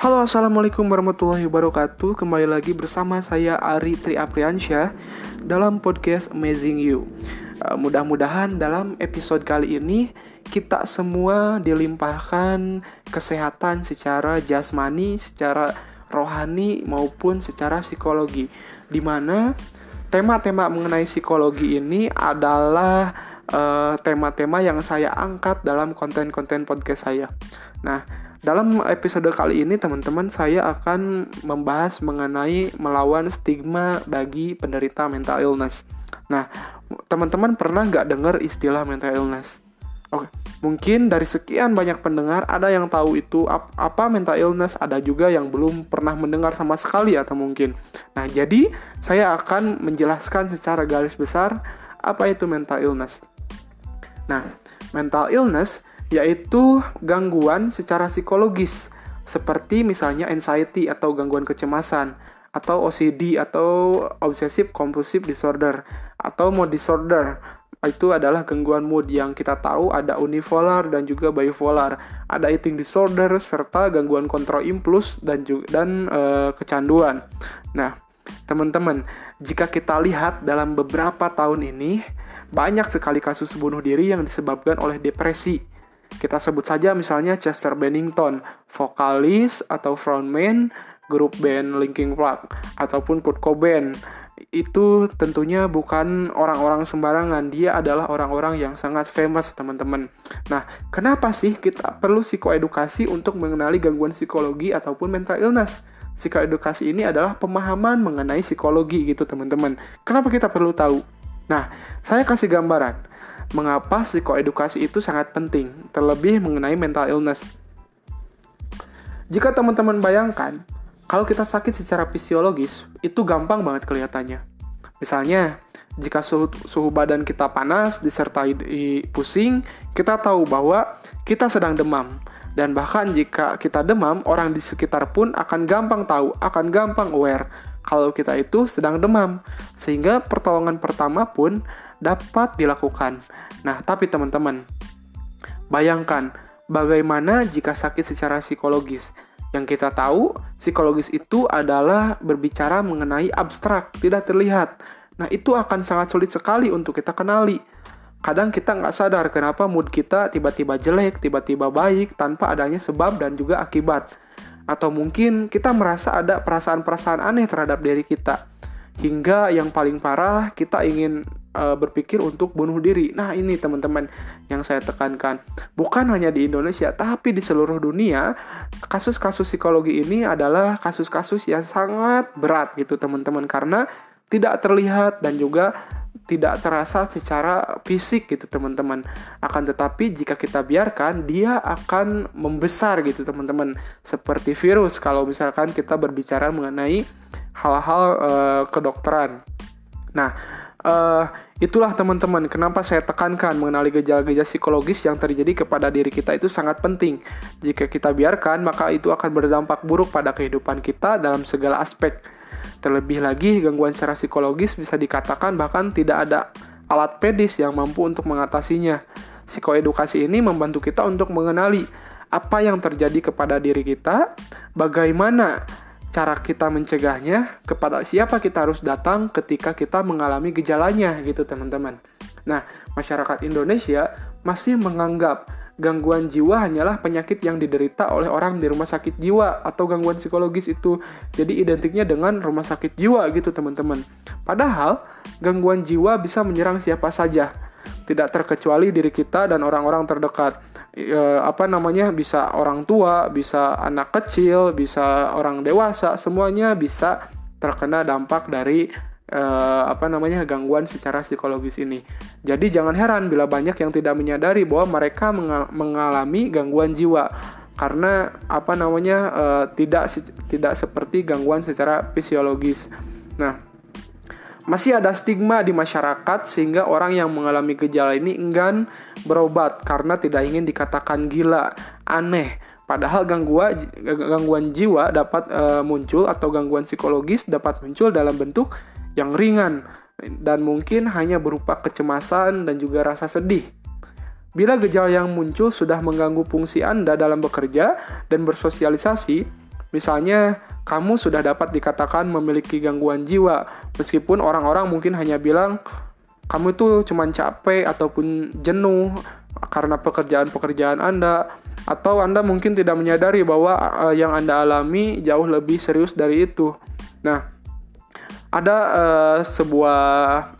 Halo assalamualaikum warahmatullahi wabarakatuh. Kembali lagi bersama saya Ari Tri Apriansyah Dalam podcast Amazing You. Uh, Mudah-mudahan dalam episode kali ini Kita semua dilimpahkan kesehatan secara jasmani Secara rohani maupun secara psikologi. Di mana tema-tema mengenai psikologi ini adalah eh, tema-tema uh, yang saya angkat dalam konten-konten podcast saya. Nah, dalam episode kali ini teman-teman saya akan membahas mengenai melawan stigma bagi penderita mental illness. Nah, teman-teman pernah nggak dengar istilah mental illness? Oke, mungkin dari sekian banyak pendengar ada yang tahu itu apa mental illness, ada juga yang belum pernah mendengar sama sekali atau mungkin. Nah, jadi saya akan menjelaskan secara garis besar apa itu mental illness. Nah, mental illness yaitu gangguan secara psikologis seperti misalnya anxiety atau gangguan kecemasan atau OCD atau obsessive compulsive disorder atau mood disorder. Itu adalah gangguan mood yang kita tahu ada unipolar dan juga bipolar. Ada eating disorder serta gangguan kontrol impuls dan juga dan e, kecanduan. Nah teman-teman jika kita lihat dalam beberapa tahun ini banyak sekali kasus bunuh diri yang disebabkan oleh depresi kita sebut saja misalnya Chester Bennington, vokalis atau frontman grup band Linkin Park ataupun Kurt Cobain. Itu tentunya bukan orang-orang sembarangan, dia adalah orang-orang yang sangat famous, teman-teman. Nah, kenapa sih kita perlu psikoedukasi untuk mengenali gangguan psikologi ataupun mental illness? Psikoedukasi ini adalah pemahaman mengenai psikologi gitu, teman-teman. Kenapa kita perlu tahu? Nah, saya kasih gambaran mengapa psikoedukasi itu sangat penting, terlebih mengenai mental illness. Jika teman-teman bayangkan, kalau kita sakit secara fisiologis, itu gampang banget kelihatannya. Misalnya, jika suhu, suhu badan kita panas disertai pusing, kita tahu bahwa kita sedang demam. Dan bahkan jika kita demam, orang di sekitar pun akan gampang tahu, akan gampang aware kalau kita itu sedang demam. Sehingga pertolongan pertama pun dapat dilakukan. Nah, tapi teman-teman, bayangkan bagaimana jika sakit secara psikologis. Yang kita tahu, psikologis itu adalah berbicara mengenai abstrak, tidak terlihat. Nah, itu akan sangat sulit sekali untuk kita kenali. Kadang kita nggak sadar kenapa mood kita tiba-tiba jelek, tiba-tiba baik, tanpa adanya sebab dan juga akibat. Atau mungkin kita merasa ada perasaan-perasaan aneh terhadap diri kita. Hingga yang paling parah, kita ingin uh, berpikir untuk bunuh diri. Nah, ini teman-teman yang saya tekankan. Bukan hanya di Indonesia, tapi di seluruh dunia, kasus-kasus psikologi ini adalah kasus-kasus yang sangat berat gitu, teman-teman, karena tidak terlihat dan juga tidak terasa secara fisik gitu teman-teman akan tetapi jika kita biarkan dia akan membesar gitu teman-teman seperti virus kalau misalkan kita berbicara mengenai hal-hal uh, kedokteran nah uh, itulah teman-teman kenapa saya tekankan mengenali gejala-gejala psikologis yang terjadi kepada diri kita itu sangat penting. Jika kita biarkan, maka itu akan berdampak buruk pada kehidupan kita dalam segala aspek. Terlebih lagi, gangguan secara psikologis bisa dikatakan bahkan tidak ada alat pedis yang mampu untuk mengatasinya. Psikoedukasi ini membantu kita untuk mengenali apa yang terjadi kepada diri kita, bagaimana cara kita mencegahnya, kepada siapa kita harus datang ketika kita mengalami gejalanya gitu teman-teman. Nah, masyarakat Indonesia masih menganggap gangguan jiwa hanyalah penyakit yang diderita oleh orang di rumah sakit jiwa atau gangguan psikologis itu. Jadi identiknya dengan rumah sakit jiwa gitu teman-teman. Padahal gangguan jiwa bisa menyerang siapa saja, tidak terkecuali diri kita dan orang-orang terdekat e, apa namanya bisa orang tua, bisa anak kecil, bisa orang dewasa, semuanya bisa terkena dampak dari e, apa namanya gangguan secara psikologis ini. Jadi jangan heran bila banyak yang tidak menyadari bahwa mereka mengalami gangguan jiwa karena apa namanya e, tidak tidak seperti gangguan secara fisiologis. Nah, masih ada stigma di masyarakat sehingga orang yang mengalami gejala ini enggan berobat karena tidak ingin dikatakan gila, aneh. Padahal gangguan gangguan jiwa dapat e, muncul atau gangguan psikologis dapat muncul dalam bentuk yang ringan dan mungkin hanya berupa kecemasan dan juga rasa sedih. Bila gejala yang muncul sudah mengganggu fungsi Anda dalam bekerja dan bersosialisasi, Misalnya, kamu sudah dapat dikatakan memiliki gangguan jiwa, meskipun orang-orang mungkin hanya bilang kamu itu cuma capek ataupun jenuh karena pekerjaan-pekerjaan Anda, atau Anda mungkin tidak menyadari bahwa uh, yang Anda alami jauh lebih serius dari itu. Nah, ada uh, sebuah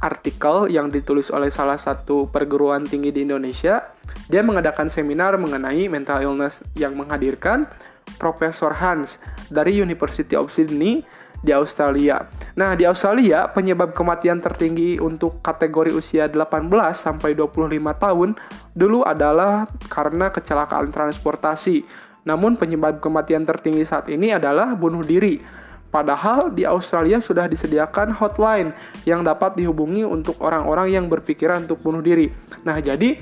artikel yang ditulis oleh salah satu perguruan tinggi di Indonesia. Dia mengadakan seminar mengenai mental illness yang menghadirkan Profesor Hans dari University of Sydney di Australia. Nah, di Australia penyebab kematian tertinggi untuk kategori usia 18 sampai 25 tahun dulu adalah karena kecelakaan transportasi. Namun penyebab kematian tertinggi saat ini adalah bunuh diri Padahal di Australia sudah disediakan hotline yang dapat dihubungi untuk orang-orang yang berpikiran untuk bunuh diri. Nah, jadi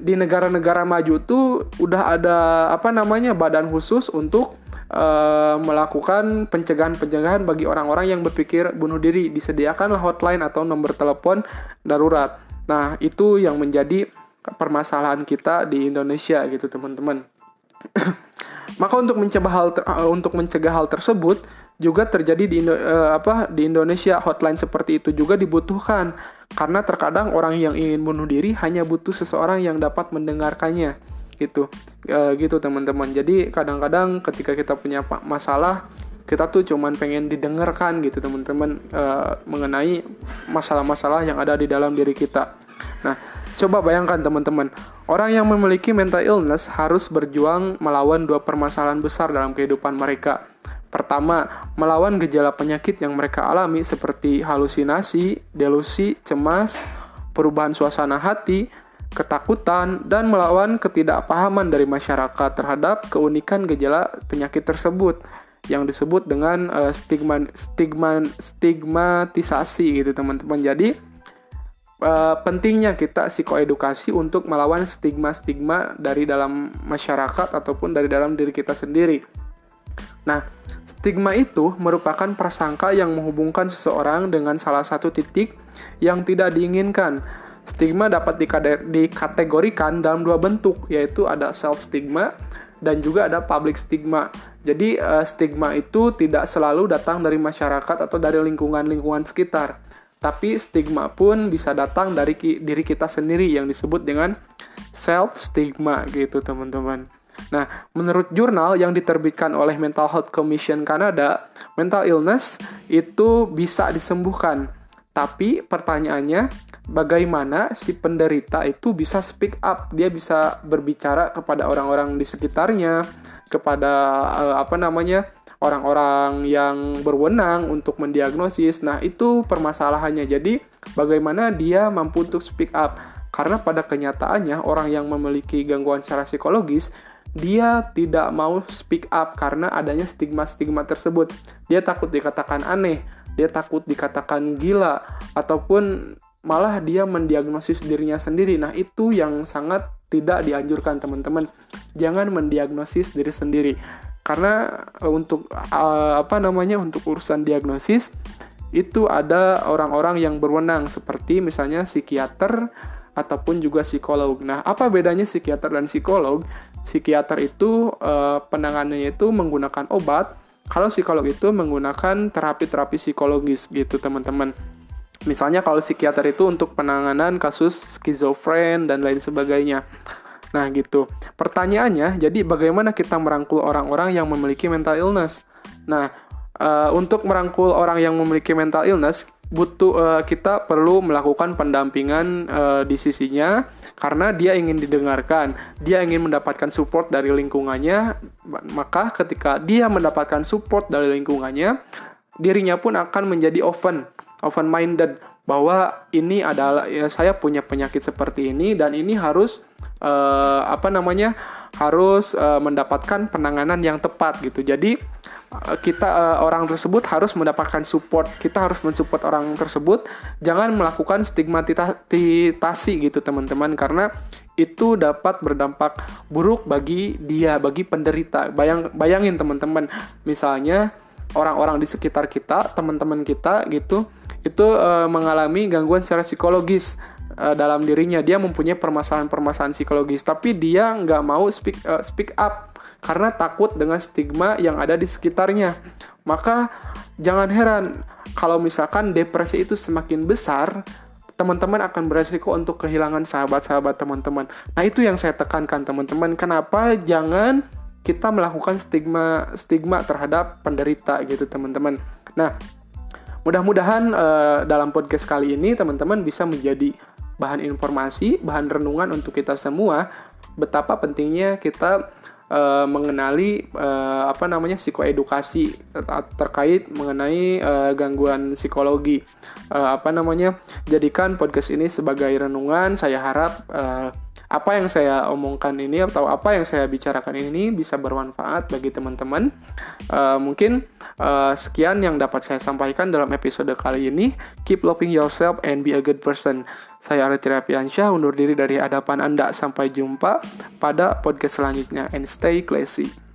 di negara-negara maju tuh udah ada apa namanya badan khusus untuk uh, melakukan pencegahan-pencegahan bagi orang-orang yang berpikir bunuh diri. Disediakanlah hotline atau nomor telepon darurat. Nah, itu yang menjadi permasalahan kita di Indonesia gitu, teman-teman. Maka untuk mencegah hal untuk mencegah hal tersebut, juga terjadi di uh, apa di Indonesia. Hotline seperti itu juga dibutuhkan. Karena terkadang orang yang ingin bunuh diri hanya butuh seseorang yang dapat mendengarkannya. Gitu. Uh, gitu teman-teman. Jadi kadang-kadang ketika kita punya masalah kita tuh cuman pengen didengarkan gitu teman-teman. Uh, mengenai masalah-masalah yang ada di dalam diri kita. Nah coba bayangkan teman-teman. Orang yang memiliki mental illness harus berjuang melawan dua permasalahan besar dalam kehidupan mereka Pertama, melawan gejala penyakit yang mereka alami seperti halusinasi, delusi, cemas, perubahan suasana hati, ketakutan, dan melawan ketidakpahaman dari masyarakat terhadap keunikan gejala penyakit tersebut yang disebut dengan uh, stigma stigma stigmatisasi gitu teman-teman. Jadi uh, pentingnya kita psikoedukasi untuk melawan stigma-stigma dari dalam masyarakat ataupun dari dalam diri kita sendiri. Nah, Stigma itu merupakan prasangka yang menghubungkan seseorang dengan salah satu titik yang tidak diinginkan. Stigma dapat dikategorikan dalam dua bentuk, yaitu ada self stigma dan juga ada public stigma. Jadi uh, stigma itu tidak selalu datang dari masyarakat atau dari lingkungan-lingkungan sekitar, tapi stigma pun bisa datang dari diri kita sendiri yang disebut dengan self stigma gitu, teman-teman. Nah, menurut jurnal yang diterbitkan oleh Mental Health Commission Kanada, mental illness itu bisa disembuhkan. Tapi pertanyaannya, bagaimana si penderita itu bisa speak up? Dia bisa berbicara kepada orang-orang di sekitarnya, kepada uh, apa namanya? orang-orang yang berwenang untuk mendiagnosis. Nah, itu permasalahannya. Jadi, bagaimana dia mampu untuk speak up? Karena pada kenyataannya orang yang memiliki gangguan secara psikologis dia tidak mau speak up karena adanya stigma-stigma tersebut. Dia takut dikatakan aneh, dia takut dikatakan gila, ataupun malah dia mendiagnosis dirinya sendiri. Nah, itu yang sangat tidak dianjurkan, teman-teman. Jangan mendiagnosis diri sendiri. Karena e, untuk uh, apa namanya? untuk urusan diagnosis itu ada orang-orang yang berwenang seperti misalnya psikiater ataupun juga psikolog. Nah, apa bedanya psikiater dan psikolog? psikiater itu uh, penanganannya itu menggunakan obat, kalau psikolog itu menggunakan terapi-terapi psikologis gitu teman-teman. Misalnya kalau psikiater itu untuk penanganan kasus skizofren dan lain sebagainya. Nah gitu. Pertanyaannya, jadi bagaimana kita merangkul orang-orang yang memiliki mental illness? Nah, uh, untuk merangkul orang yang memiliki mental illness, butuh uh, kita perlu melakukan pendampingan uh, di sisinya karena dia ingin didengarkan, dia ingin mendapatkan support dari lingkungannya, maka ketika dia mendapatkan support dari lingkungannya, dirinya pun akan menjadi open, open minded bahwa ini adalah ya, saya punya penyakit seperti ini dan ini harus uh, apa namanya harus uh, mendapatkan penanganan yang tepat gitu. Jadi kita uh, orang tersebut harus mendapatkan support. Kita harus mensupport orang tersebut. Jangan melakukan stigmatisasi gitu teman-teman karena itu dapat berdampak buruk bagi dia bagi penderita. Bayang bayangin teman-teman. Misalnya orang-orang di sekitar kita teman-teman kita gitu itu uh, mengalami gangguan secara psikologis uh, dalam dirinya. Dia mempunyai permasalahan-permasalahan psikologis tapi dia nggak mau speak uh, speak up karena takut dengan stigma yang ada di sekitarnya. Maka jangan heran kalau misalkan depresi itu semakin besar, teman-teman akan beresiko untuk kehilangan sahabat-sahabat teman-teman. Nah, itu yang saya tekankan teman-teman. Kenapa jangan kita melakukan stigma stigma terhadap penderita gitu, teman-teman. Nah, mudah-mudahan uh, dalam podcast kali ini teman-teman bisa menjadi bahan informasi, bahan renungan untuk kita semua betapa pentingnya kita uh, mengenali uh, apa namanya psikoedukasi terkait mengenai uh, gangguan psikologi. Uh, apa namanya? Jadikan podcast ini sebagai renungan. Saya harap uh, apa yang saya omongkan ini atau apa yang saya bicarakan ini bisa bermanfaat bagi teman-teman. Uh, mungkin uh, sekian yang dapat saya sampaikan dalam episode kali ini. Keep loving yourself and be a good person. Saya Arti Rapiansyah undur diri dari hadapan Anda. Sampai jumpa pada podcast selanjutnya and stay classy.